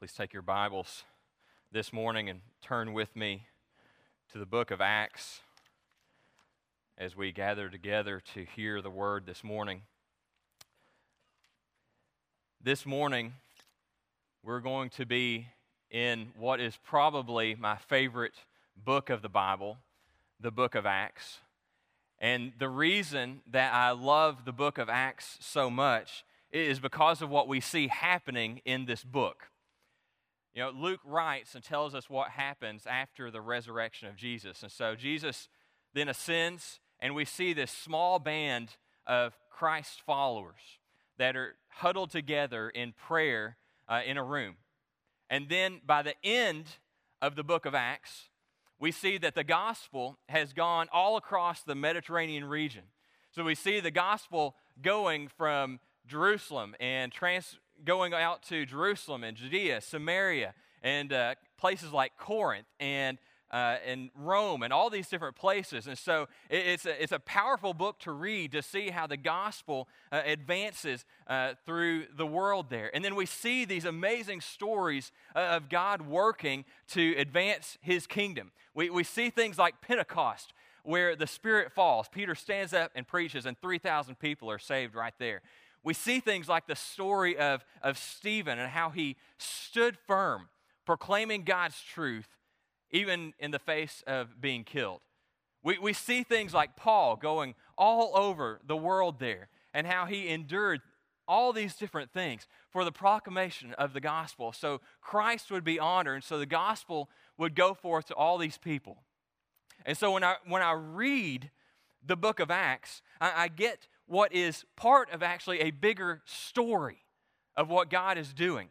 Please take your Bibles this morning and turn with me to the book of Acts as we gather together to hear the word this morning. This morning, we're going to be in what is probably my favorite book of the Bible, the book of Acts. And the reason that I love the book of Acts so much is because of what we see happening in this book. You know, Luke writes and tells us what happens after the resurrection of Jesus. And so Jesus then ascends, and we see this small band of Christ followers that are huddled together in prayer uh, in a room. And then by the end of the book of Acts, we see that the gospel has gone all across the Mediterranean region. So we see the gospel going from Jerusalem and trans- going out to Jerusalem and Judea, Samaria, and uh, places like Corinth and uh, and Rome and all these different places. And so it, it's, a, it's a powerful book to read to see how the gospel uh, advances uh, through the world there. And then we see these amazing stories uh, of God working to advance his kingdom. We, we see things like Pentecost. Where the Spirit falls, Peter stands up and preaches, and 3,000 people are saved right there we see things like the story of, of Stephen and how he stood firm, proclaiming God's truth, even in the face of being killed. We, we see things like Paul going all over the world there and how he endured all these different things for the proclamation of the gospel. So Christ would be honored, and so the gospel would go forth to all these people. And so when I, when I read the book of Acts, I, I get what is part of actually a bigger story of what God is doing.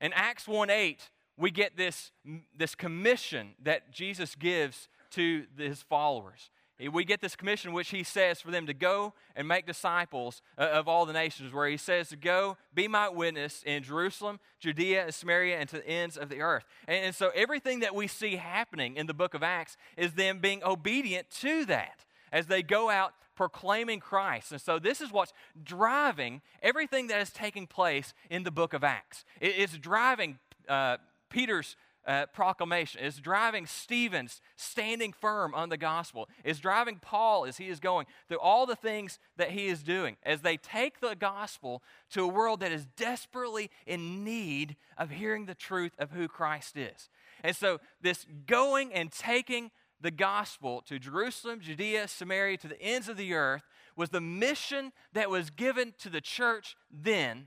In Acts 1 8, we get this, this commission that Jesus gives to his followers. We get this commission, which he says for them to go and make disciples uh, of all the nations, where he says to go, be my witness in Jerusalem, Judea, and Samaria, and to the ends of the earth. And so everything that we see happening in the book of Acts is them being obedient to that as they go out proclaiming Christ. And so, this is what's driving everything that is taking place in the book of Acts. It's driving uh, Peter's uh, proclamation. It's driving Stephen's standing firm on the gospel. It's driving Paul as he is going through all the things that he is doing as they take the gospel to a world that is desperately in need of hearing the truth of who Christ is. And so, this going and taking the gospel to Jerusalem, Judea, Samaria, to the ends of the earth was the mission that was given to the church then,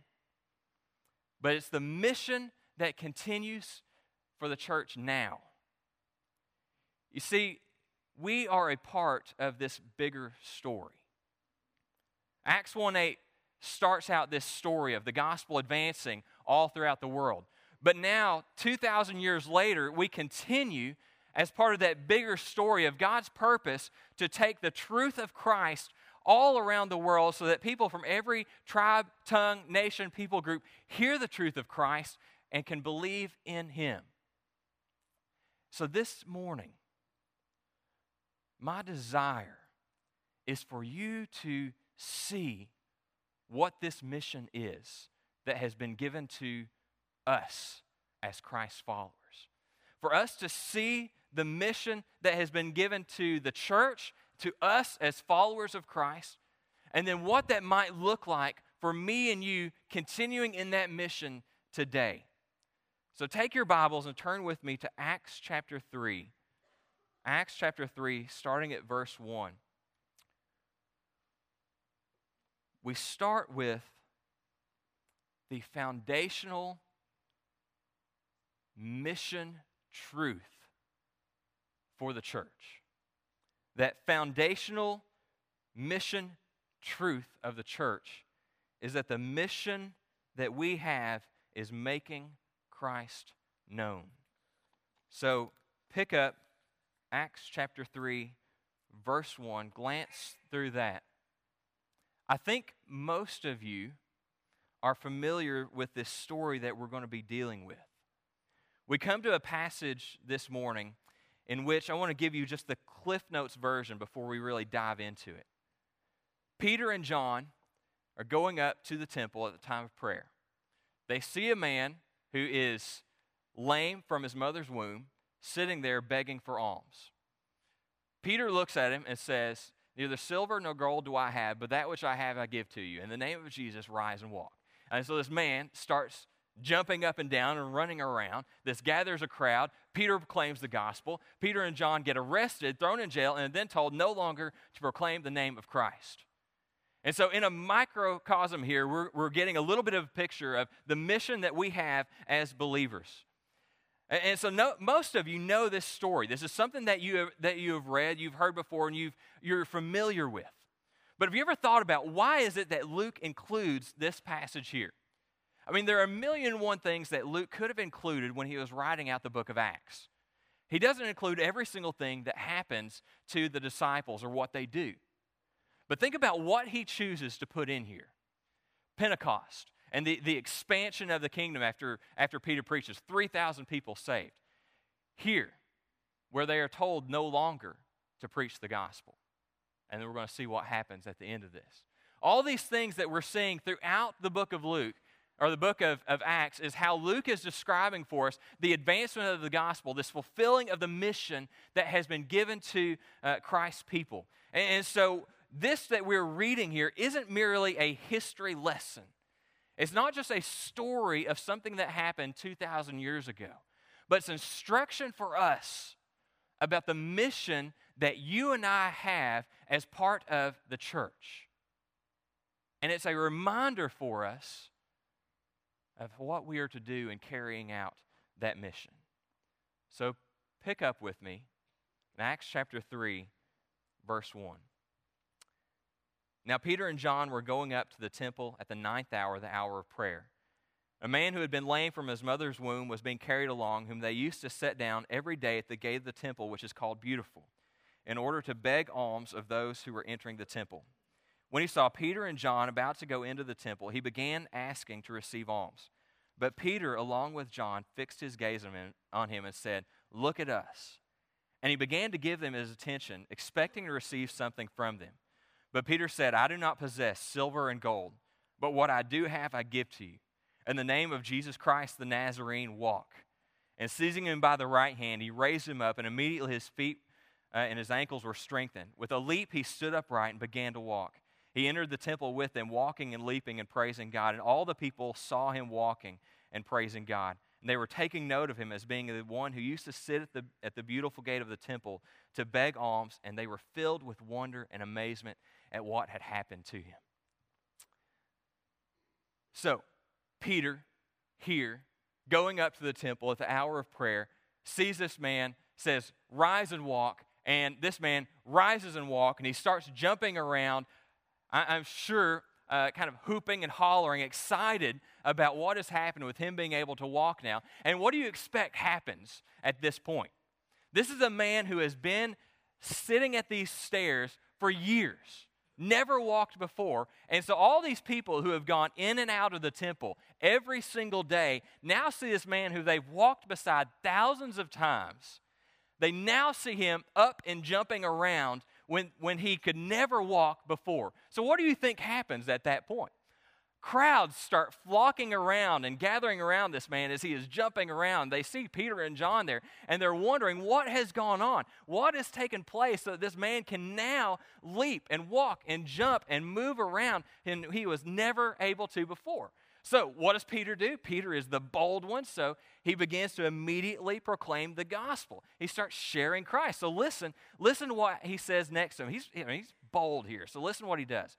but it's the mission that continues for the church now. You see, we are a part of this bigger story. Acts 1 8 starts out this story of the gospel advancing all throughout the world. But now, 2,000 years later, we continue as part of that bigger story of God's purpose to take the truth of Christ all around the world so that people from every tribe, tongue, nation, people group hear the truth of Christ and can believe in Him. So this morning, my desire is for you to see what this mission is that has been given to us as Christ's followers. For us to see the mission that has been given to the church, to us as followers of Christ, and then what that might look like for me and you continuing in that mission today. So take your Bibles and turn with me to Acts chapter 3. Acts chapter 3, starting at verse 1. We start with the foundational mission truth for the church. That foundational mission truth of the church is that the mission that we have is making Christ known. So pick up Acts chapter 3, verse 1, glance through that. I think most of you are familiar with this story that we're going to be dealing with. We come to a passage this morning in which I want to give you just the Cliff Notes version before we really dive into it. Peter and John are going up to the temple at the time of prayer. They see a man who is lame from his mother's womb, sitting there begging for alms. Peter looks at him and says, Neither silver nor gold do I have, but that which I have I give to you. In the name of Jesus, rise and walk. And so this man starts jumping up and down and running around. This gathers a crowd. Peter proclaims the gospel. Peter and John get arrested, thrown in jail, and then told no longer to proclaim the name of Christ. And so, in a microcosm here, we're, we're getting a little bit of a picture of the mission that we have as believers. And, and so, no, most of you know this story. This is something that you have, that you have read, you've heard before, and you've, you're familiar with. But have you ever thought about why is it that Luke includes this passage here? I mean, there are a million and one things that Luke could have included when he was writing out the book of Acts. He doesn't include every single thing that happens to the disciples or what they do. But think about what he chooses to put in here Pentecost and the, the expansion of the kingdom after, after Peter preaches 3,000 people saved. Here, where they are told no longer to preach the gospel. And then we're going to see what happens at the end of this. All these things that we're seeing throughout the book of Luke or the book of, of Acts is how Luke is describing for us the advancement of the gospel, this fulfilling of the mission that has been given to uh, Christ's people. And, and so this that we're reading here isn't merely a history lesson. It's not just a story of something that happened 2,000 years ago, but it's instruction for us about the mission that you and I have as part of the church. And it's a reminder for us of what we are to do in carrying out that mission. So pick up with me in Acts chapter 3, verse 1. Now, Peter and John were going up to the temple at the ninth hour, the hour of prayer. A man who had been lame from his mother's womb was being carried along, whom they used to set down every day at the gate of the temple, which is called Beautiful, in order to beg alms of those who were entering the temple. When he saw Peter and John about to go into the temple, he began asking to receive alms. But Peter, along with John, fixed his gaze on him and said, Look at us. And he began to give them his attention, expecting to receive something from them. But Peter said, I do not possess silver and gold, but what I do have I give to you. In the name of Jesus Christ the Nazarene, walk. And seizing him by the right hand, he raised him up, and immediately his feet uh, and his ankles were strengthened. With a leap, he stood upright and began to walk. He entered the temple with them, walking and leaping and praising God. And all the people saw him walking and praising God. And they were taking note of him as being the one who used to sit at the, at the beautiful gate of the temple to beg alms, and they were filled with wonder and amazement at what had happened to him. So, Peter, here, going up to the temple at the hour of prayer, sees this man, says, Rise and walk. And this man rises and walk, and he starts jumping around. I, am sure uh, kind of hooping and hollering, excited about what has happened with him being able to walk now. And what do you expect happens at this point? This is a man who has been sitting at these stairs for years never walked before. And so all these people who have gone in and out of the temple every single day now see this man who they've walked beside thousands of times. They now see him up and jumping around when, when he could never walk before. So, what do you think happens at that point? crowds start flocking around and gathering around this man as he is jumping around. They see Peter and John there, and they're wondering what has gone on. What has taken place so that this man can now leap and walk and jump and move around, and he was never able to before. So, what does Peter do? Peter is the bold one, so he begins to immediately proclaim the gospel. He starts sharing Christ. So, listen, listen what he says next to him. He's, he's bold here. So, listen what he does.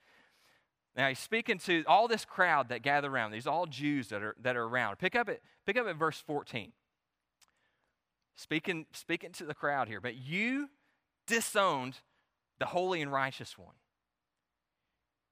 Now he's speaking to all this crowd that gather around. These all Jews that are that are around. Pick up at pick up at verse 14. Speaking speaking to the crowd here, but you disowned the holy and righteous one.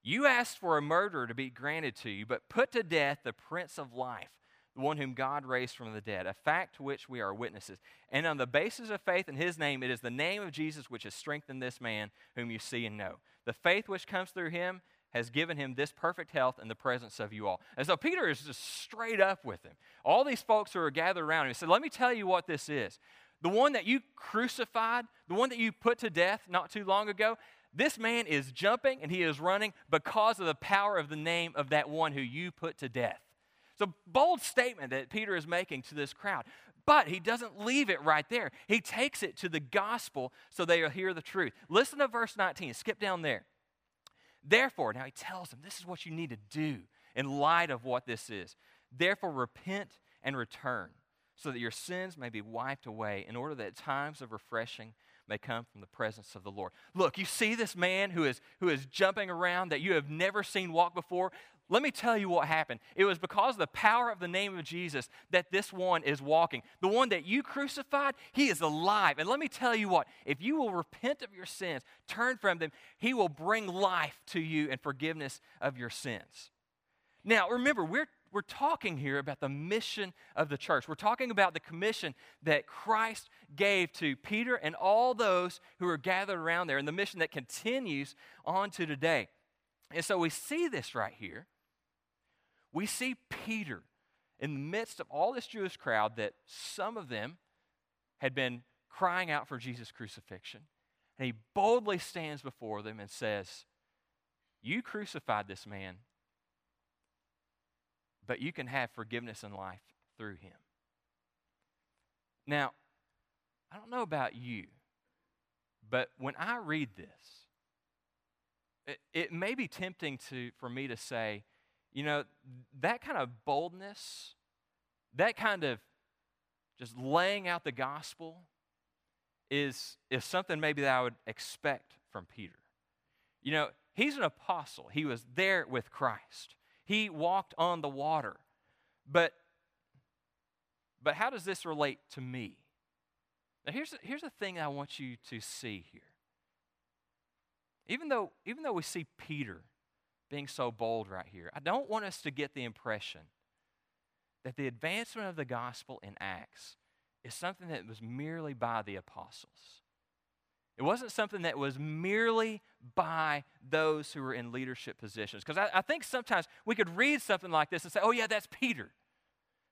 You asked for a murderer to be granted to you, but put to death the prince of life, the one whom God raised from the dead, a fact to which we are witnesses. And on the basis of faith in his name, it is the name of Jesus which has strengthened this man whom you see and know. The faith which comes through him has given him this perfect health in the presence of you all. And so Peter is just straight up with him. All these folks who are gathered around him, said, Let me tell you what this is. The one that you crucified, the one that you put to death not too long ago, this man is jumping and he is running because of the power of the name of that one who you put to death. It's a bold statement that Peter is making to this crowd. But he doesn't leave it right there. He takes it to the gospel so they will hear the truth. Listen to verse 19. Skip down there. Therefore, now he tells them this is what you need to do in light of what this is. Therefore, repent and return so that your sins may be wiped away in order that times of refreshing may come from the presence of the Lord. Look, you see this man who is, who is jumping around that you have never seen walk before? Let me tell you what happened. It was because of the power of the name of Jesus that this one is walking. The one that you crucified, he is alive. And let me tell you what if you will repent of your sins, turn from them, he will bring life to you and forgiveness of your sins. Now, remember, we're, we're talking here about the mission of the church. We're talking about the commission that Christ gave to Peter and all those who are gathered around there, and the mission that continues on to today. And so we see this right here we see Peter in the midst of all this Jewish crowd that some of them had been crying out for Jesus' crucifixion. And he boldly stands before them and says, You crucified this man, but you can have forgiveness in life through him. Now, I don't know about you, but when I read this, it, it may be tempting to, for me to say, you know, that kind of boldness, that kind of just laying out the gospel is, is something maybe that I would expect from Peter. You know, he's an apostle, he was there with Christ, he walked on the water. But, but how does this relate to me? Now, here's, here's the thing I want you to see here. Even though, even though we see Peter being so bold right here. I don't want us to get the impression that the advancement of the gospel in Acts is something that was merely by the apostles. It wasn't something that was merely by those who were in leadership positions. Because I, I, think sometimes we could read something like this and say, oh, yeah, that's Peter.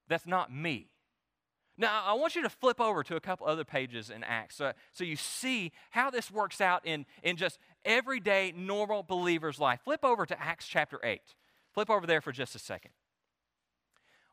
That's not me. Now, I want you to flip over to a couple other pages in Acts so, so you see how this works out in, in just everyday, normal believer's life. Flip over to Acts chapter 8. Flip over there for just a second.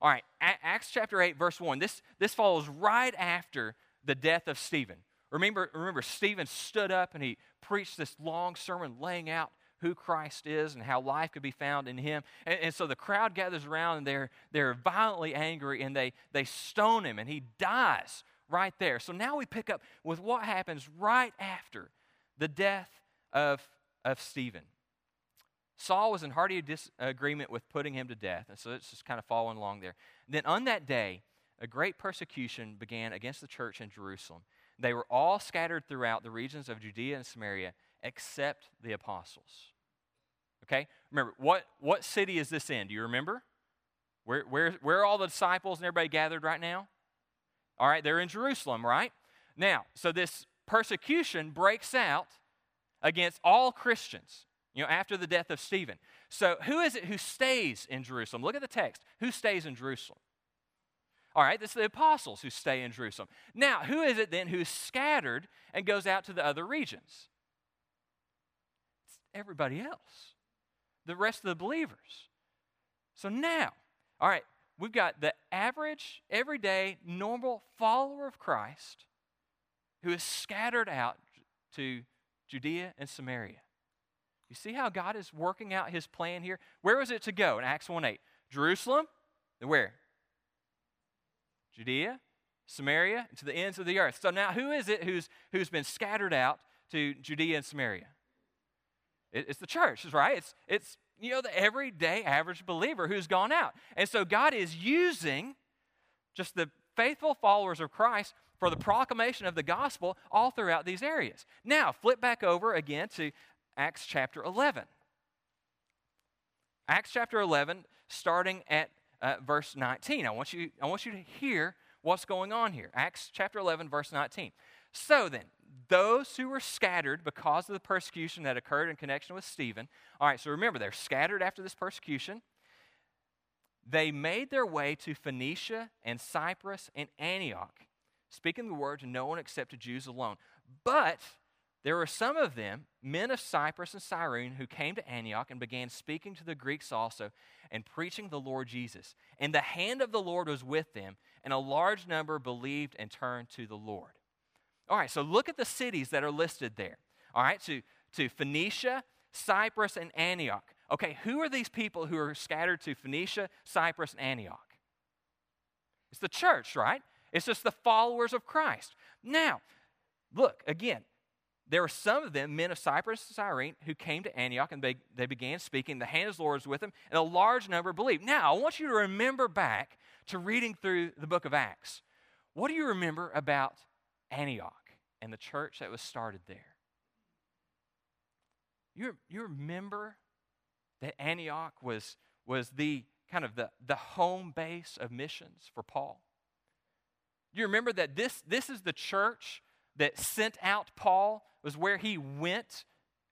All right, Acts chapter 8, verse 1. This, this follows right after the death of Stephen. Remember, remember, Stephen stood up and he preached this long sermon laying out who Christ is and how life could be found in him. And, and, so the crowd gathers around and they're, they're violently angry and they, they stone him and he dies right there. So now we pick up with what happens right after the death of, of Stephen. Saul was in hearty disagreement with putting him to death, and so it's just kind of following along there. Then on that day, a great persecution began against the church in Jerusalem. They were all scattered throughout the regions of Judea and Samaria, except the apostles. Okay? Remember, what, what city is this in? Do you remember? Where, where, where are all the disciples and everybody gathered right now? All right, they're in Jerusalem, right? Now, so this persecution breaks out against all Christians, you know, after the death of Stephen. So, who is it who stays in Jerusalem? Look at the text. Who stays in Jerusalem? All right, it's the apostles who stay in Jerusalem. Now, who is it then who's scattered and goes out to the other regions? It's everybody else the rest of the believers. So now, all right, we've got the average, everyday, normal follower of Christ who is scattered out to Judea and Samaria. You see how God is working out his plan here? Where was it to go in Acts 1 8? Jerusalem? Where? Judea, Samaria, and to the ends of the earth. So now who is it who's, who's been scattered out to Judea and Samaria? It's the church, right? It's, it's you know, the everyday average believer who's gone out. And so God is using just the faithful followers of Christ for the proclamation of the gospel all throughout these areas. Now, flip back over again to Acts chapter 11. Acts chapter 11, starting at uh, verse 19. I want, you, I want you to hear what's going on here. Acts chapter 11, verse 19. So then, those who were scattered because of the persecution that occurred in connection with Stephen. All right, so remember, they're scattered after this persecution. They made their way to Phoenicia and Cyprus and Antioch, speaking the word to no one except to Jews alone. But there were some of them, men of Cyprus and Cyrene, who came to Antioch and began speaking to the Greeks also and preaching the Lord Jesus. And the hand of the Lord was with them, and a large number believed and turned to the Lord. All right, so look at the cities that are listed there. All right, to, to Phoenicia, Cyprus, and Antioch. Okay, who are these people who are scattered to Phoenicia, Cyprus, and Antioch? It's the church, right? It's just the followers of Christ. Now, look, again, there were some of them, men of Cyprus and Cyrene, who came to Antioch and they, they began speaking. The hand of the Lord was with them, and a large number believed. Now, I want you to remember back to reading through the book of Acts. What do you remember about Antioch and the church that was started there? You, you remember that Antioch was, was the kind of the, the home base of missions for Paul? You remember that this, this is the church that sent out Paul was where he went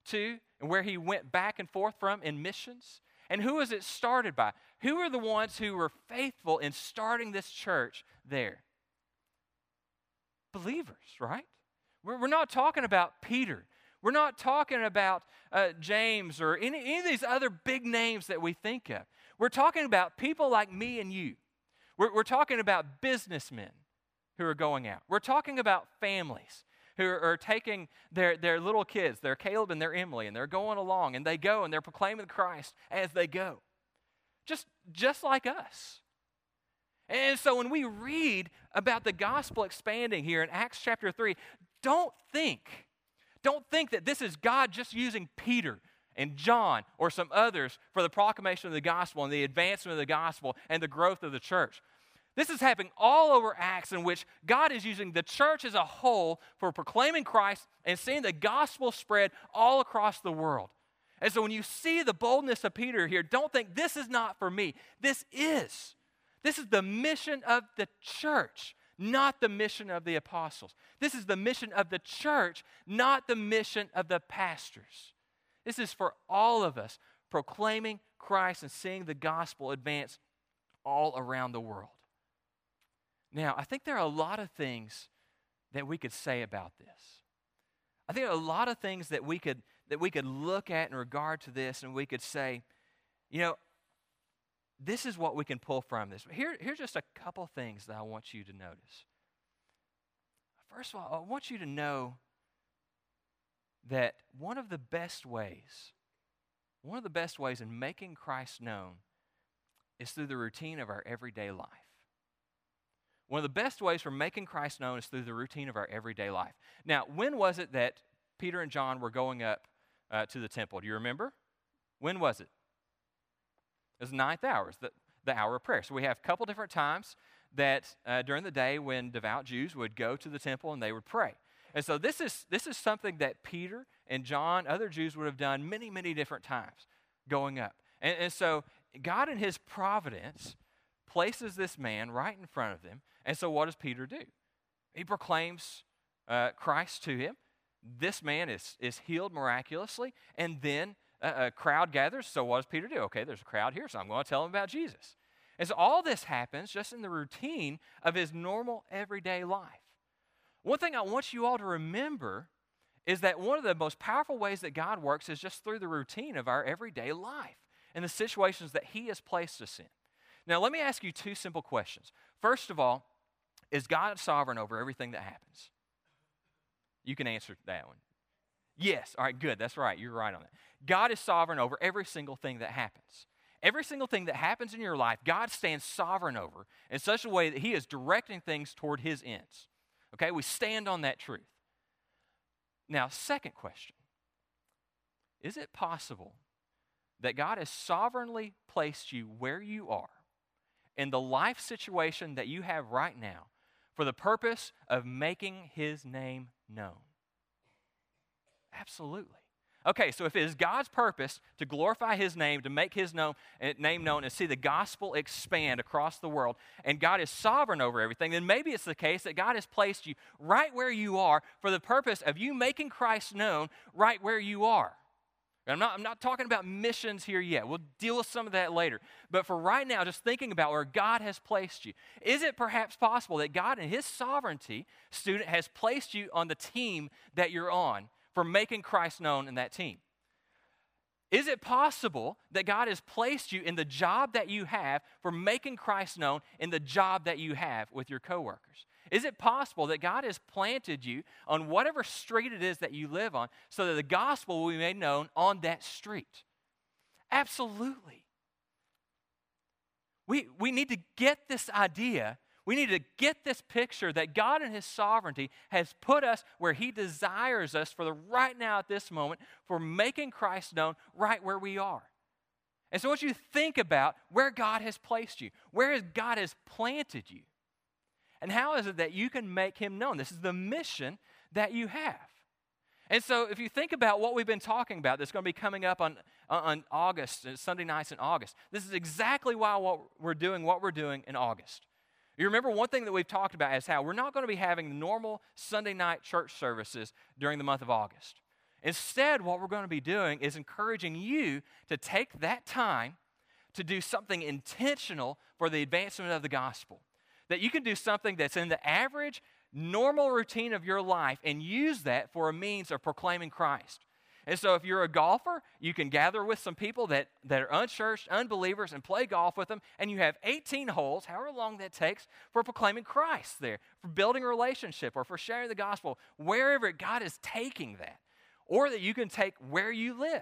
to and where he went back and forth from in missions. And who was it started by? Who are the ones who were faithful in starting this church there? Believers, right? We're, we're not talking about Peter. We're not talking about uh, James or any, any of these other big names that we think of. We're talking about people like me and you. We're, we're talking about businessmen who are going out. We're talking about families who are, taking their, their little kids, their Caleb and their Emily, and they're going along, and they go and they're proclaiming Christ as they go. Just, just like us. And so when we read about the gospel expanding here in Acts chapter 3, don't think, don't think that this is God just using Peter and John or some others for the proclamation of the gospel and the advancement of the gospel and the growth of the church. This is happening all over Acts, in which God is using the church as a whole for proclaiming Christ and seeing the gospel spread all across the world. And so when you see the boldness of Peter here, don't think this is not for me. This is. This is the mission of the church, not the mission of the apostles. This is the mission of the church, not the mission of the pastors. This is for all of us proclaiming Christ and seeing the gospel advance all around the world. Now, I think there are a lot of things that we could say about this. I think there are a lot of things that we could that we could look at in regard to this and we could say, you know, this is what we can pull from this. Here, here's just a couple things that I want you to notice. First of all, I want you to know that one of the best ways, one of the best ways in making Christ known is through the routine of our everyday life. One of the best ways for making Christ known is through the routine of our everyday life. Now, when was it that Peter and John were going up uh, to the temple? Do you remember? When was it? It was ninth hour, the, the hour of prayer. So we have a couple different times that uh, during the day when devout Jews would go to the temple and they would pray. And so this is, this is something that Peter and John, other Jews, would have done many, many different times going up. And, and so God, in His providence, places this man right in front of them and so, what does Peter do? He proclaims uh, Christ to him. This man is, is healed miraculously, and then a, a crowd gathers. So, what does Peter do? Okay, there's a crowd here, so I'm going to tell him about Jesus. And so, all this happens just in the routine of his normal everyday life. One thing I want you all to remember is that one of the most powerful ways that God works is just through the routine of our everyday life and the situations that He has placed us in. Now, let me ask you two simple questions. First of all, is God sovereign over everything that happens? You can answer that one. Yes. All right, good. That's right. You're right on that. God is sovereign over every single thing that happens. Every single thing that happens in your life, God stands sovereign over in such a way that He is directing things toward His ends. Okay, we stand on that truth. Now, second question Is it possible that God has sovereignly placed you where you are in the life situation that you have right now for the purpose of making his name known? Absolutely. Okay, so if it is God's purpose to glorify his name, to make his known, eh, name known, and see the gospel expand across the world, and God is sovereign over everything, then maybe it's the case that God has placed you right where you are for the purpose of you making Christ known right where you are. I'm not, I'm not talking about missions here yet. We'll deal with some of that later. But for right now, just thinking about where God has placed you, is it perhaps possible that God, in His sovereignty, student, has placed you on the team that you're on for making Christ known in that team? Is it possible that God has placed you in the job that you have for making Christ known in the job that you have with your coworkers? Is it possible that God has planted you on whatever street it is that you live on so that the gospel will be made known on that street? Absolutely. We, we need to get this idea we need to get this picture that God in His sovereignty has put us where He desires us for the right now at this moment for making Christ known right where we are. And so I want you to think about where God has placed you, where God has planted you, and how is it that you can make Him known? This is the mission that you have. And so, if you think about what we've been talking about, that's going to be coming up on, on August, uh, Sunday nights in August, this is exactly why what we're doing what we're doing in August. You remember one thing that we've talked about is how we're not going to be having normal Sunday night church services during the month of August. Instead, what we're going to be doing is encouraging you to take that time to do something intentional for the advancement of the gospel. That you can do something that's in the average, normal routine of your life and use that for a means of proclaiming Christ. And so, if you're a golfer, you can gather with some people that, that are unchurched, unbelievers, and play golf with them. And you have 18 holes, however long that takes, for proclaiming Christ there, for building a relationship, or for sharing the gospel, wherever God is taking that. Or that you can take where you live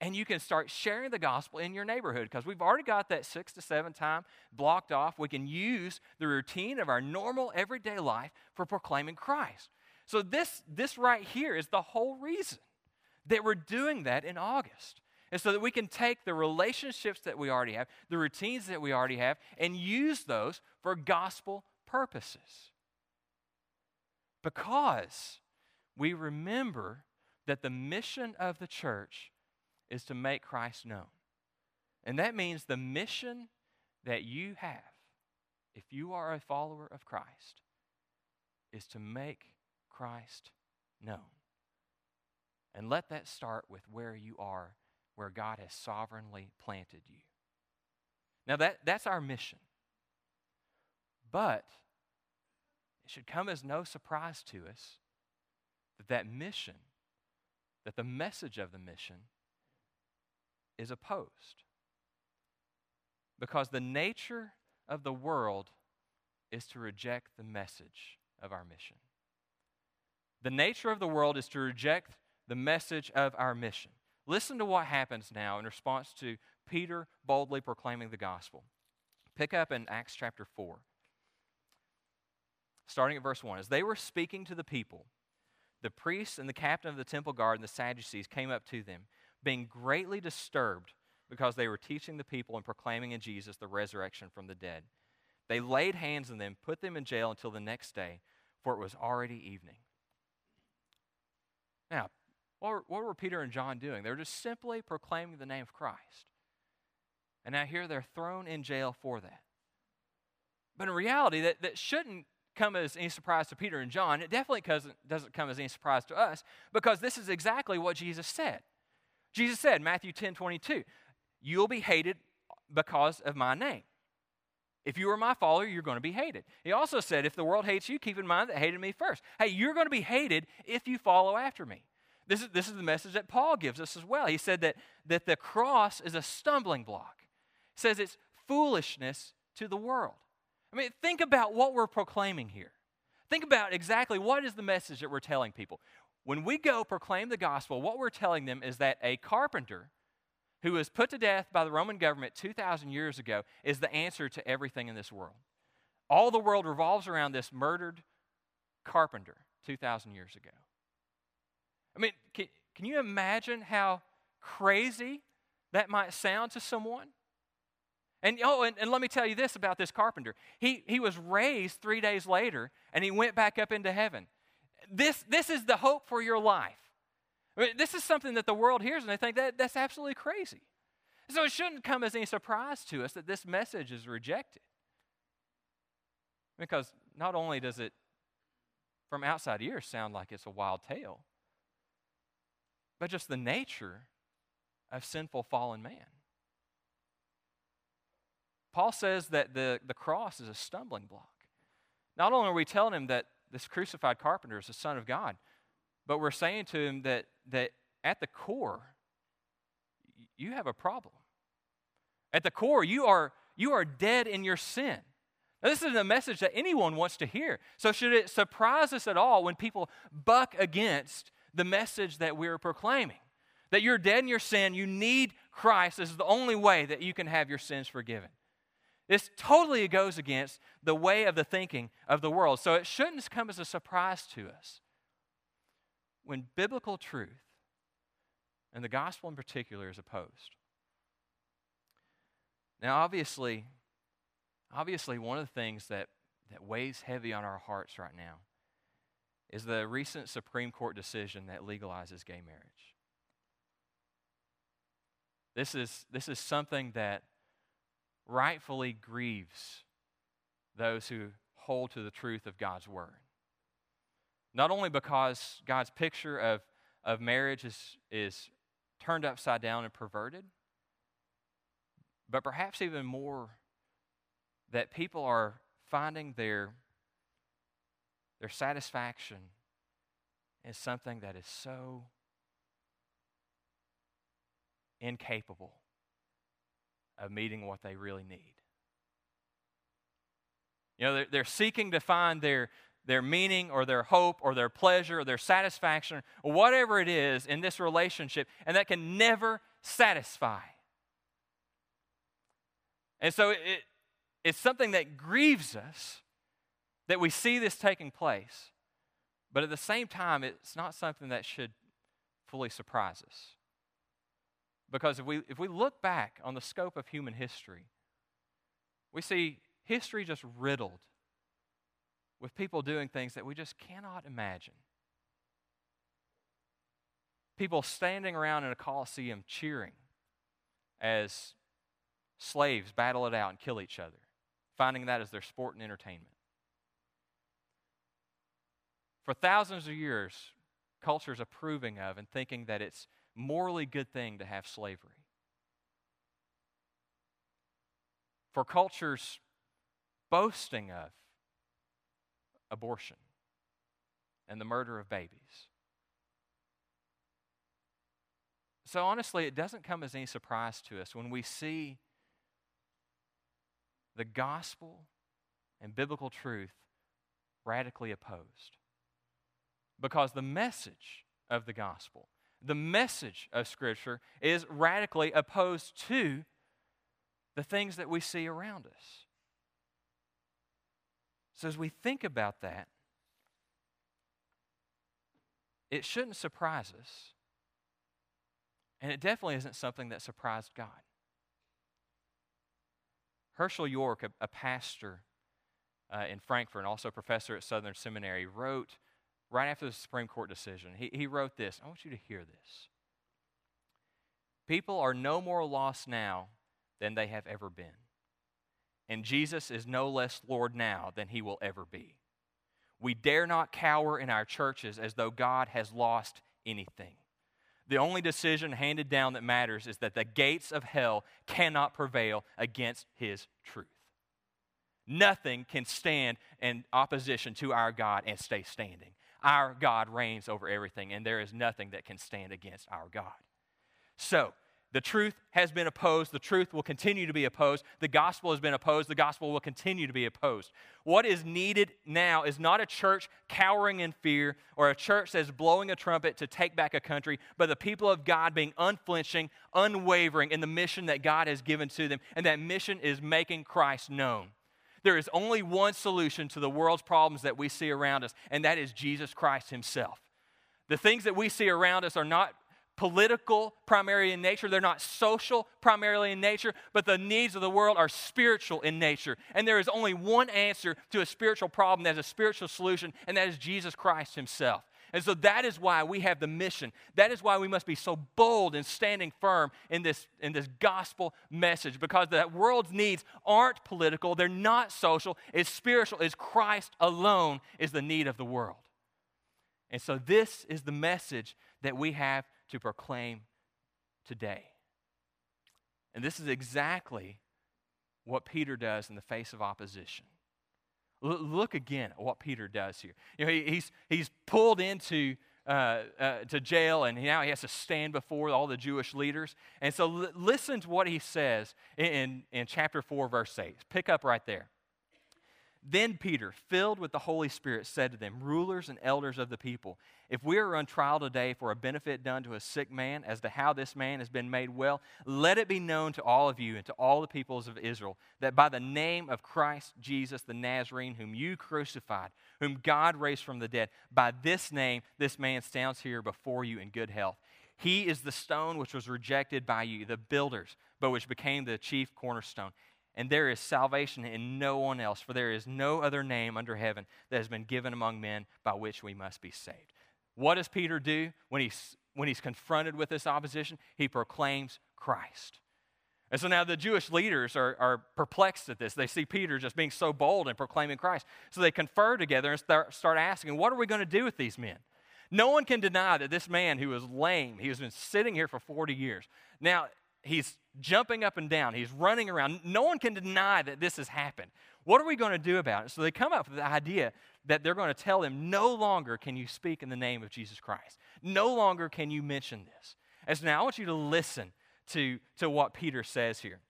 and you can start sharing the gospel in your neighborhood because we've already got that six to seven time blocked off. We can use the routine of our normal everyday life for proclaiming Christ. So, this, this right here is the whole reason that we're doing that in August. And so that we can take the relationships that we already have, the routines that we already have, and use those for gospel purposes. Because we remember that the mission of the church is to make Christ known. And that means the mission that you have, if you are a follower of Christ, is to make Christ known. And let that start with where you are, where God has sovereignly planted you. Now, that, that's our mission. But it should come as no surprise to us that that mission, that the message of the mission, is opposed. Because the nature of the world is to reject the message of our mission. The nature of the world is to reject the message of our mission. Listen to what happens now in response to Peter boldly proclaiming the gospel. Pick up in Acts chapter 4, starting at verse 1. As they were speaking to the people, the priests and the captain of the temple guard and the Sadducees came up to them, being greatly disturbed because they were teaching the people and proclaiming in Jesus the resurrection from the dead. They laid hands on them, put them in jail until the next day, for it was already evening. Now, what were, Peter and John doing? They were just simply proclaiming the name of Christ. And now here they're thrown in jail for that. But in reality, that, that shouldn't come as any surprise to Peter and John. It definitely doesn't, doesn't come as any surprise to us because this is exactly what Jesus said. Jesus said, Matthew 10 22, you'll be hated because of my name. If you are my follower, you're going to be hated. He also said, if the world hates you, keep in mind that hated me first. Hey, you're going to be hated if you follow after me. This is, this is the message that Paul gives us as well. He said that, that the cross is a stumbling block. He says it's foolishness to the world. I mean, think about what we're proclaiming here. Think about exactly what is the message that we're telling people. When we go proclaim the gospel, what we're telling them is that a carpenter who was put to death by the Roman government 2,000 years ago is the answer to everything in this world. All the world revolves around this murdered carpenter 2,000 years ago. I mean, can, can you imagine how crazy that might sound to someone? And oh, and, and, let me tell you this about this carpenter. He, he was raised three days later and he went back up into heaven. This, this is the hope for your life. I mean, this is something that the world hears and they think that that's absolutely crazy. So it shouldn't come as any surprise to us that this message is rejected. Because not only does it, from outside ears, sound like it's a wild tale, but just the nature of sinful fallen man. Paul says that the, the cross is a stumbling block. Not only are we telling him that this crucified carpenter is the Son of God, but we're saying to him that, that at the core, you have a problem. At the core, you are, you are dead in your sin. Now, this isn't a message that anyone wants to hear. So, should it surprise us at all when people buck against the message that we're proclaiming? That you're dead in your sin, you need Christ. This is the only way that you can have your sins forgiven. This totally goes against the way of the thinking of the world. So, it shouldn't come as a surprise to us when biblical truth, and the gospel in particular, is opposed. Now, obviously, obviously, one of the things that, that weighs heavy on our hearts right now is the recent Supreme Court decision that legalizes gay marriage. This is, this is something that rightfully grieves those who hold to the truth of God's Word. Not only because God's picture of, of marriage is, is turned upside down and perverted, but perhaps even more, that people are finding their, their satisfaction in something that is so incapable of meeting what they really need. You know, they're, they're seeking to find their, their meaning or their hope or their pleasure or their satisfaction or whatever it is in this relationship, and that can never satisfy. And so it, it's something that grieves us that we see this taking place. But at the same time, it's not something that should fully surprise us. Because if we, if we look back on the scope of human history, we see history just riddled with people doing things that we just cannot imagine. People standing around in a coliseum cheering as slaves battle it out and kill each other, finding that as their sport and entertainment. For thousands of years, cultures approving of and thinking that it's morally good thing to have slavery. For cultures boasting of abortion and the murder of babies. So, honestly, it doesn't come as any surprise to us when we see the gospel and biblical truth radically opposed. Because the message of the gospel, the message of Scripture, is radically opposed to the things that we see around us. So, as we think about that, it shouldn't surprise us. And it definitely isn't something that surprised God. Hershael York, a, a pastor uh, in Frankfort and also a professor at Southern Seminary, wrote right after the Supreme Court decision, he, he wrote this. I want you to hear this. People are no more lost now than they have ever been. And Jesus is no less Lord now than he will ever be. We dare not cower in our churches as though God has lost anything. The only decision handed down that matters is that the gates of hell cannot prevail against his truth. Nothing can stand in opposition to our God and stay standing. Our God reigns over everything, and there is nothing that can stand against our God. So, the truth has been opposed. The truth will continue to be opposed. The gospel has been opposed. The gospel will continue to be opposed. What is needed now is not a church cowering in fear or a church that's blowing a trumpet to take back a country, but the people of God being unflinching, unwavering in the mission that God has given to them. And that mission is making Christ known. There is only one solution to the world's problems that we see around us, and that is Jesus Christ Himself. The things that we see around us are not political primarily in nature, they're not social primarily in nature, but the needs of the world are spiritual in nature. And there is only one answer to a spiritual problem that is a spiritual solution, and that is Jesus Christ Himself. And so that is why we have the mission. That is why we must be so bold and standing firm in this, in this gospel message because the world's needs aren't political, they're not social, it's spiritual, it's Christ alone is the need of the world. And so this is the message that we have to proclaim today. And this is exactly what Peter does in the face of opposition. L- look again at what Peter does here. You know, he, he's, he's pulled into uh, uh, to jail, and now he has to stand before all the Jewish leaders. And so, l- listen to what he says in, in, in chapter 4, verse 8. Pick up right there. Then Peter, filled with the Holy Spirit, said to them, Rulers and elders of the people, if we are on trial today for a benefit done to a sick man as to how this man has been made well, let it be known to all of you and to all the peoples of Israel that by the name of Christ Jesus the Nazarene, whom you crucified, whom God raised from the dead, by this name this man stands here before you in good health. He is the stone which was rejected by you, the builders, but which became the chief cornerstone and there is salvation in no one else, for there is no other name under heaven that has been given among men by which we must be saved. What does Peter do when he's, when he's confronted with this opposition? He proclaims Christ. And so now the Jewish leaders are, are perplexed at this. They see Peter just being so bold and proclaiming Christ. So they confer together and start, start asking, What are we going to do with these men? No one can deny that this man who was lame, he has been sitting here for 40 years. Now, he's jumping up and down, he's running around. No one can deny that this has happened. What are we going to do about it? So they come up with the idea that they're going to tell him no longer can you speak in the name of Jesus Christ. No longer can you mention this. And so now I want you to listen to, to what Peter says here.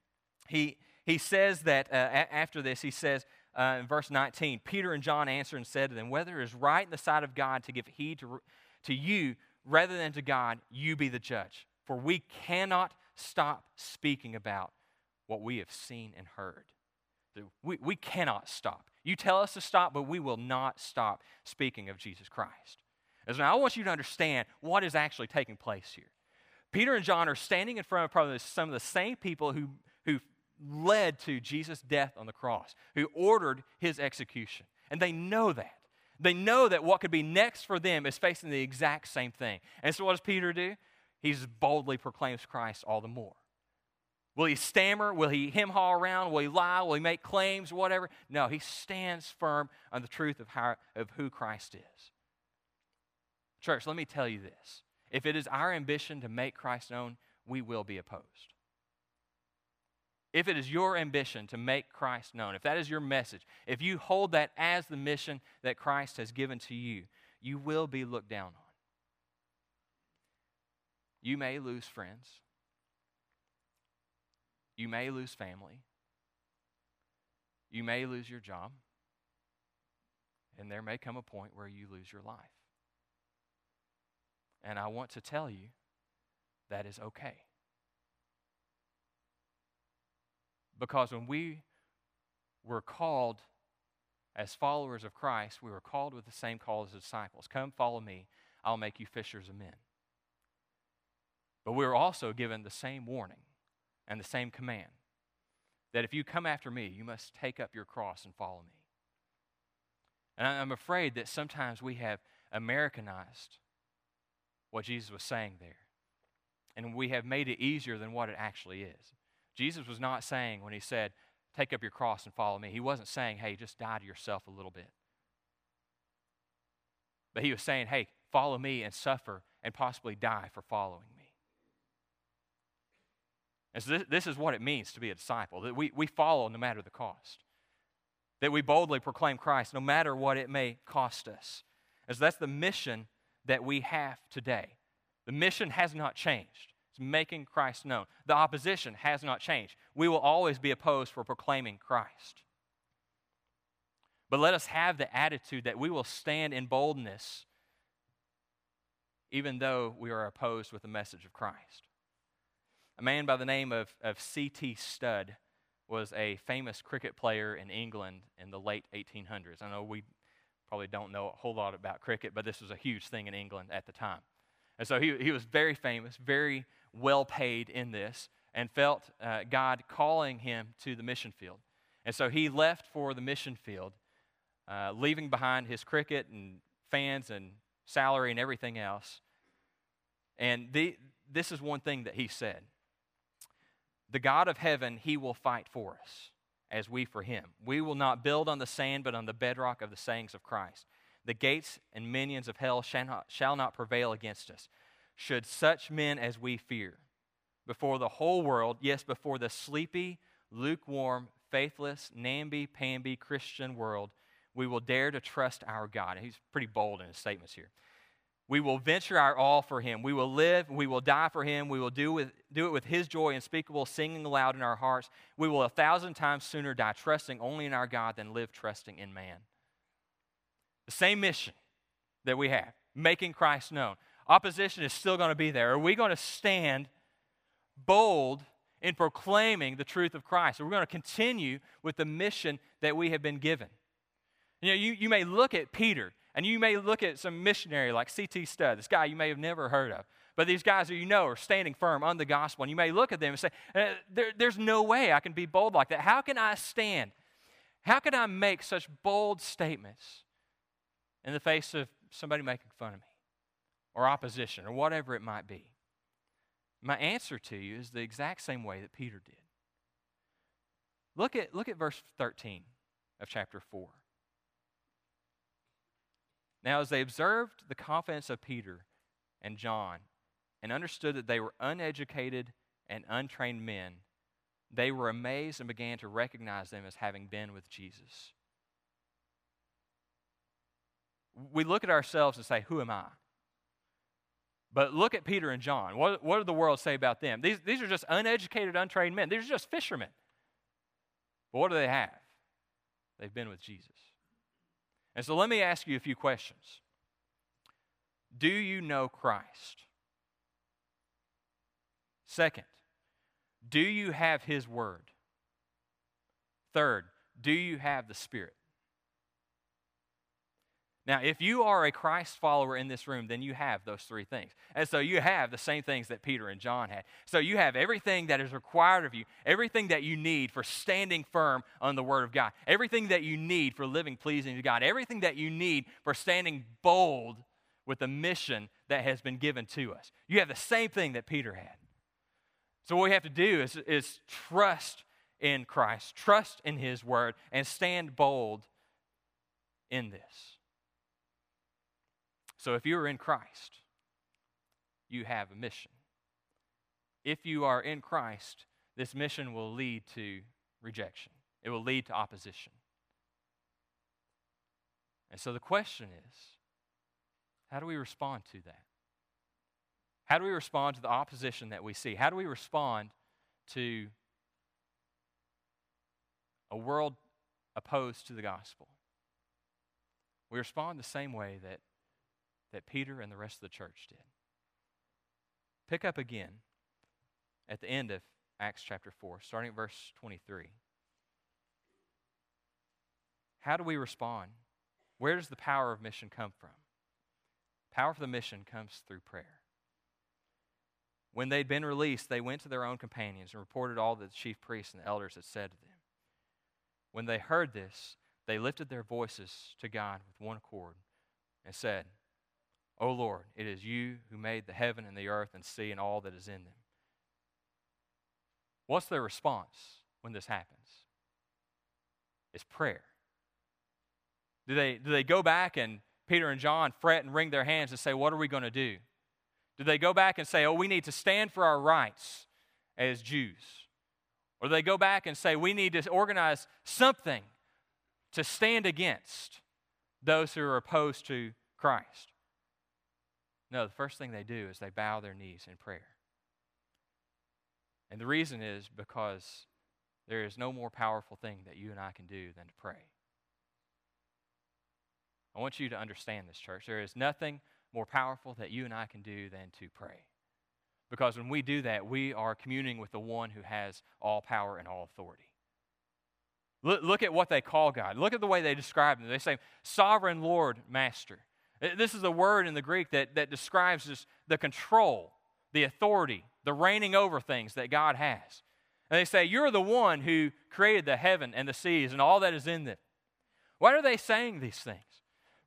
He, he says that uh, a- after this, he says uh, in verse 19, Peter and John answered and said to them, Whether it is right in the sight of God to give heed to, to you rather than to God, you be the judge. For we cannot stop speaking about what we have seen and heard. We, we cannot stop. You tell us to stop, but we will not stop speaking of Jesus Christ. And now I want you to understand what is actually taking place here. Peter and John are standing in front of probably some of the same people who, who led to Jesus' death on the cross, who ordered his execution. And they know that. They know that what could be next for them is facing the exact same thing. And so what does Peter do? He boldly proclaims Christ all the more. Will he stammer? Will he hem haw around? Will he lie? Will he make claims? Whatever. No, he stands firm on the truth of, how, of who Christ is. Church, let me tell you this. If it is our ambition to make Christ known, we will be opposed. If it is your ambition to make Christ known, if that is your message, if you hold that as the mission that Christ has given to you, you will be looked down on. You may lose friends. You may lose family. You may lose your job. And there may come a point where you lose your life. And I want to tell you that is okay. Because when we were called as followers of Christ, we were called with the same call as the disciples Come, follow me, I'll make you fishers of men. But we were also given the same warning and the same command that if you come after me, you must take up your cross and follow me. And I'm afraid that sometimes we have Americanized what Jesus was saying there. And we have made it easier than what it actually is. Jesus was not saying when he said, Take up your cross and follow me, he wasn't saying, Hey, just die to yourself a little bit. But he was saying, Hey, follow me and suffer and possibly die for following me. And so this, this is what it means to be a disciple that we, we follow no matter the cost, that we boldly proclaim Christ no matter what it may cost us. As so that's the mission that we have today. The mission has not changed. It's making Christ known. The opposition has not changed. We will always be opposed for proclaiming Christ. But let us have the attitude that we will stand in boldness even though we are opposed with the message of Christ. A man by the name of, of C.T. Studd was a famous cricket player in England in the late 1800s. I know we probably don't know a whole lot about cricket, but this was a huge thing in England at the time. And so he, he was very famous, very well paid in this, and felt uh, God calling him to the mission field. And so he left for the mission field, uh, leaving behind his cricket and fans and salary and everything else. And the, this is one thing that he said the God of heaven, he will fight for us as we for him. We will not build on the sand, but on the bedrock of the sayings of Christ. The gates and minions of hell shall not, shall not prevail against us. Should such men as we fear, before the whole world, yes, before the sleepy, lukewarm, faithless, namby-pamby Christian world, we will dare to trust our God. He's pretty bold in his statements here. We will venture our all for him. We will live, we will die for him. We will do, with, do it with his joy unspeakable, singing aloud in our hearts. We will a thousand times sooner die trusting only in our God than live trusting in man. The same mission that we have, making Christ known. Opposition is still going to be there. Are we going to stand bold in proclaiming the truth of Christ? Are we going to continue with the mission that we have been given? You know, you, you may look at Peter and you may look at some missionary like C.T. Studd, this guy you may have never heard of. But these guys who you know are standing firm on the gospel, and you may look at them and say, uh, there, There's no way I can be bold like that. How can I stand? How can I make such bold statements in the face of somebody making fun of me or opposition or whatever it might be? My answer to you is the exact same way that Peter did. Look at, look at verse 13 of chapter 4. Now, as they observed the confidence of Peter and John and understood that they were uneducated and untrained men, they were amazed and began to recognize them as having been with Jesus. We look at ourselves and say, Who am I? But look at Peter and John. What, what did the world say about them? These, these are just uneducated, untrained men. These are just fishermen. But what do they have? They've been with Jesus. And so let me ask you a few questions. Do you know Christ? Second, do you have His Word? Third, do you have the Spirit? Now, if you are a Christ follower in this room, then you have those three things. And so you have the same things that Peter and John had. So you have everything that is required of you, everything that you need for standing firm on the Word of God, everything that you need for living pleasing to God, everything that you need for standing bold with the mission that has been given to us. You have the same thing that Peter had. So what we have to do is, is trust in Christ, trust in His Word, and stand bold in this. So if you are in Christ, you have a mission. If you are in Christ, this mission will lead to rejection, it will lead to opposition. And so the question is how do we respond to that? How do we respond to the opposition that we see? How do we respond to a world opposed to the gospel? We respond the same way that that Peter and the rest of the church did. Pick up again at the end of Acts chapter 4, starting at verse 23. How do we respond? Where does the power of mission come from? Power for the mission comes through prayer. When they'd been released, they went to their own companions and reported all that the chief priests and the elders had said to them. When they heard this, they lifted their voices to God with one accord and said, O Lord, it is you who made the heaven and the earth and sea and all that is in them. What's their response when this happens? It's prayer. Do they, do they go back and Peter and John fret and wring their hands and say, What are we going to do? Do they go back and say, Oh, we need to stand for our rights as Jews? Or do they go back and say, We need to organize something to stand against those who are opposed to Christ? No, the first thing they do is they bow their knees in prayer. And the reason is because there is no more powerful thing that you and I can do than to pray. I want you to understand this, church. There is nothing more powerful that you and I can do than to pray. Because when we do that, we are communing with the one who has all power and all authority. Look, look at what they call God. Look at the way they describe him. They say, Sovereign Lord, Master. Uh, this is a word in the Greek that, that describes this, the control, the authority, the reigning over things that God has. And they say, You're the one who created the heaven and the seas and all that is in them. Why are they saying these things?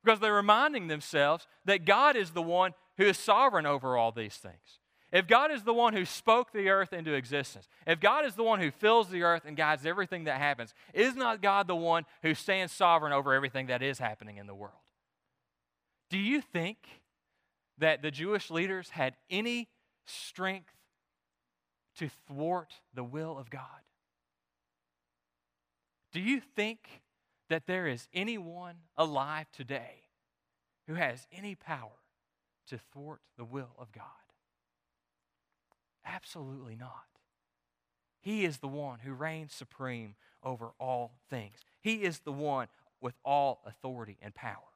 Because they're reminding themselves that God is the one who is sovereign over all these things. If God is the one who spoke the earth into existence, if God is the one who fills the earth and guides everything that happens, is not God the one who stands sovereign over everything that is happening in the world? Do you think that the Jewish leaders had any strength to thwart the will of God? Do you think that there is anyone alive today who has any power to thwart the will of God? Absolutely not. He is the one who reigns supreme over all things. He is the one with all authority and power.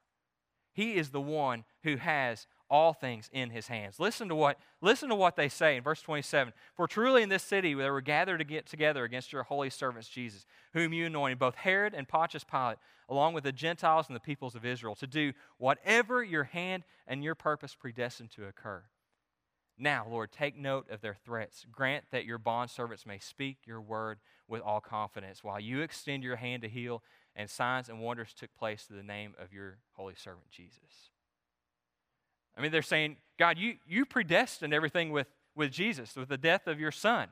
He is the one who has all things in his hands. Listen to what listen to what they say in verse 27. For truly in this city they were gathered to get together against your holy servants Jesus, whom you anointed, both Herod and Pontius Pilate, along with the Gentiles and the peoples of Israel, to do whatever your hand and your purpose predestined to occur. Now, Lord, take note of their threats. Grant that your bondservants may speak your word with all confidence, while you extend your hand to heal, and signs and wonders took place through the name of your holy servant Jesus. I mean, they're saying, God, you, you predestined everything with, with Jesus, with the death of your son.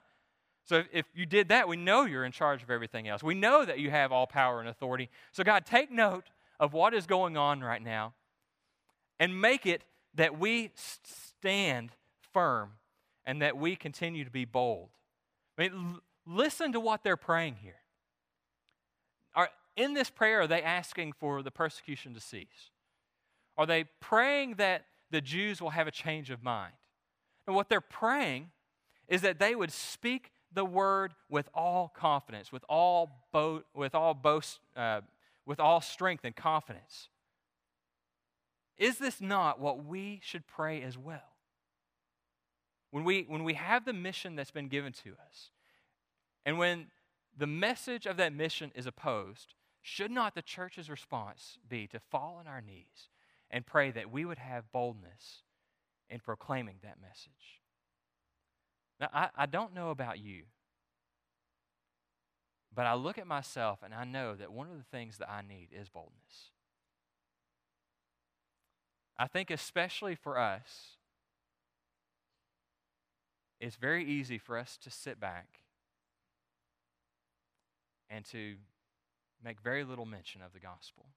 So if, if you did that, we know you're in charge of everything else. We know that you have all power and authority. So, God, take note of what is going on right now and make it that we stand firm and that we continue to be bold. I mean, l- listen to what they're praying here. In this prayer, are they asking for the persecution to cease? Are they praying that the Jews will have a change of mind. And what they're praying is that they would speak the word with all confidence, with all, bo- with all, boast, uh, with all strength and confidence. Is this not what we should pray as well? When we, when we have the mission that's been given to us, and when the message of that mission is opposed, should not the church's response be to fall on our knees and pray that we would have boldness in proclaiming that message. Now, I, I don't know about you, but I look at myself and I know that one of the things that I need is boldness. I think, especially for us, it's very easy for us to sit back and to make very little mention of the gospel.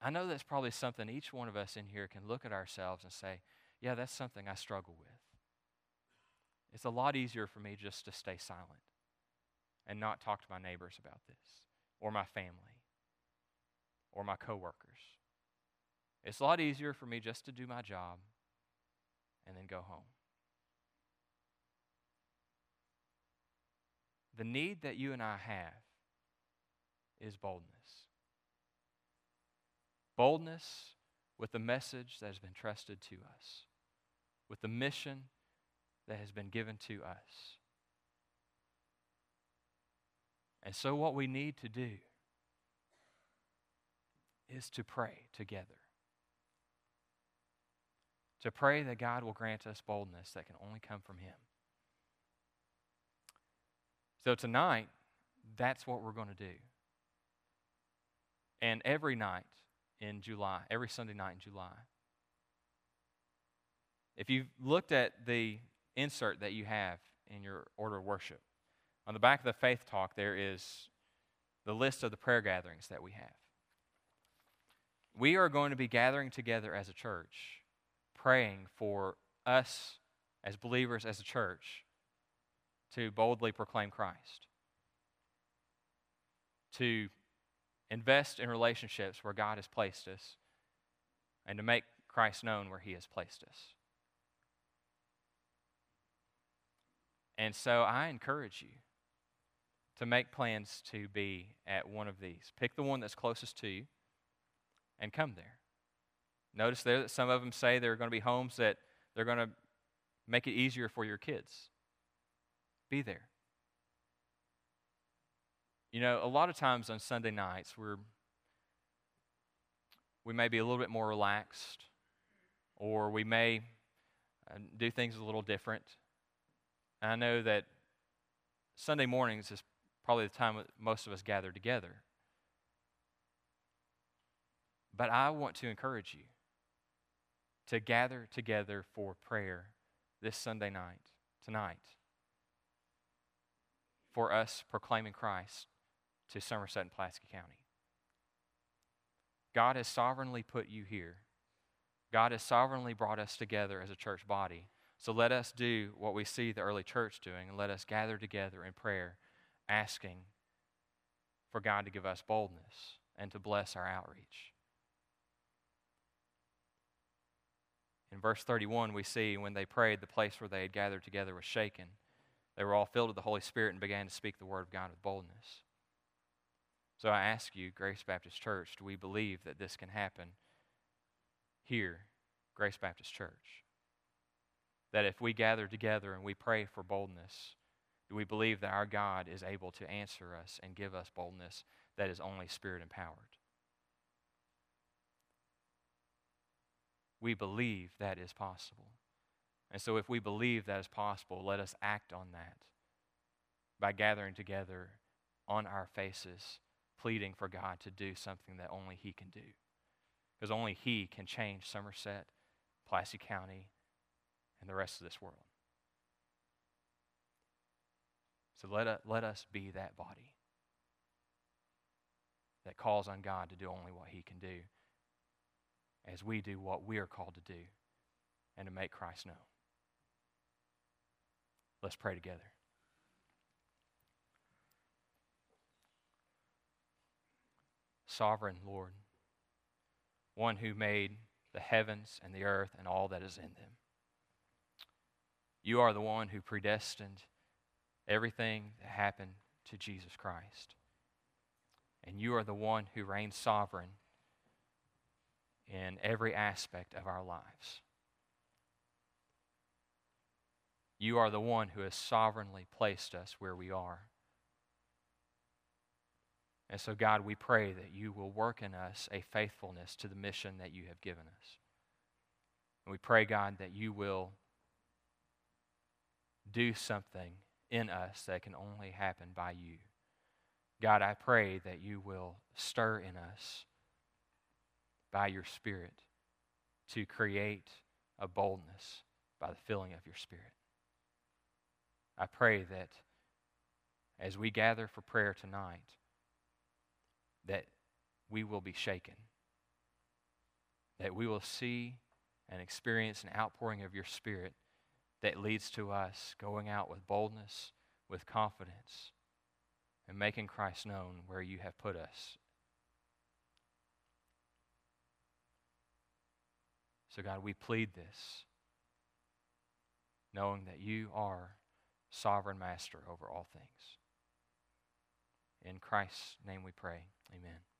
I know that's probably something each one of us in here can look at ourselves and say, yeah, that's something I struggle with. It's a lot easier for me just to stay silent and not talk to my neighbors about this or my family or my coworkers. It's a lot easier for me just to do my job and then go home. The need that you and I have is boldness boldness with the message that has been trusted to us, with the mission that has been given to us. And so, what we need to do is to pray together. To pray that God will grant us boldness that can only come from Him. So, tonight, that's what we're going to do. And every night, in July, every Sunday night in July. If you've looked at the insert that you have in your order of worship, on the back of the faith talk, there is the list of the prayer gatherings that we have. We are going to be gathering together as a church, praying for us as believers, as a church, to boldly proclaim Christ, to invest in relationships where God has placed us, and to make Christ known where He has placed us. And so I encourage you to make plans to be at one of these. Pick the one that's closest to you and come there. Notice there that some of them say there are going to be homes that they're going to make it easier for your kids. Be there. You know, a lot of times on Sunday nights, we're we may be a little bit more relaxed, or we may uh, do things a little different. And I know that Sunday mornings is probably the time most of us gather together. But I want to encourage you to gather together for prayer this Sunday night, tonight, for us proclaiming Christ to Somerset and Pulaski County. God has sovereignly put you here. God has sovereignly brought us together as a church body. So let us do what we see the early church doing, and let us gather together in prayer, asking for God to give us boldness and to bless our outreach. In verse 31, we see when they prayed, the place where they had gathered together was shaken. They were all filled with the Holy Spirit and began to speak the word of God with boldness. So I ask you, Grace Baptist Church, do we believe that this can happen here, Grace Baptist Church? That if we gather together and we pray for boldness, do we believe that our God is able to answer us and give us boldness that is only Spirit empowered? We believe that is possible. And so, if we believe that is possible, let us act on that by gathering together on our faces, pleading for God to do something that only He can do. Because only He can change Somerset, Pulaski County, and the rest of this world. So let, us, let us be that body that calls on God to do only what He can do as we do what we are called to do and to make Christ known. Let's pray together. Sovereign Lord, one who made the heavens and the earth and all that is in them. You are the one who predestined everything that happened to Jesus Christ. And you are the one who reigns sovereign in every aspect of our lives. You are the one who has sovereignly placed us where we are. And so, God, we pray that you will work in us a faithfulness to the mission that you have given us. And we pray, God, that you will do something in us that can only happen by you. God, I pray that you will stir in us by your Spirit to create a boldness by the filling of your Spirit. I pray that as we gather for prayer tonight, that we will be shaken, that we will see and experience an outpouring of your Spirit that leads to us going out with boldness, with confidence, and making Christ known where you have put us. So, God, we plead this, knowing that you are sovereign master over all things. In Christ's name we pray. Amen.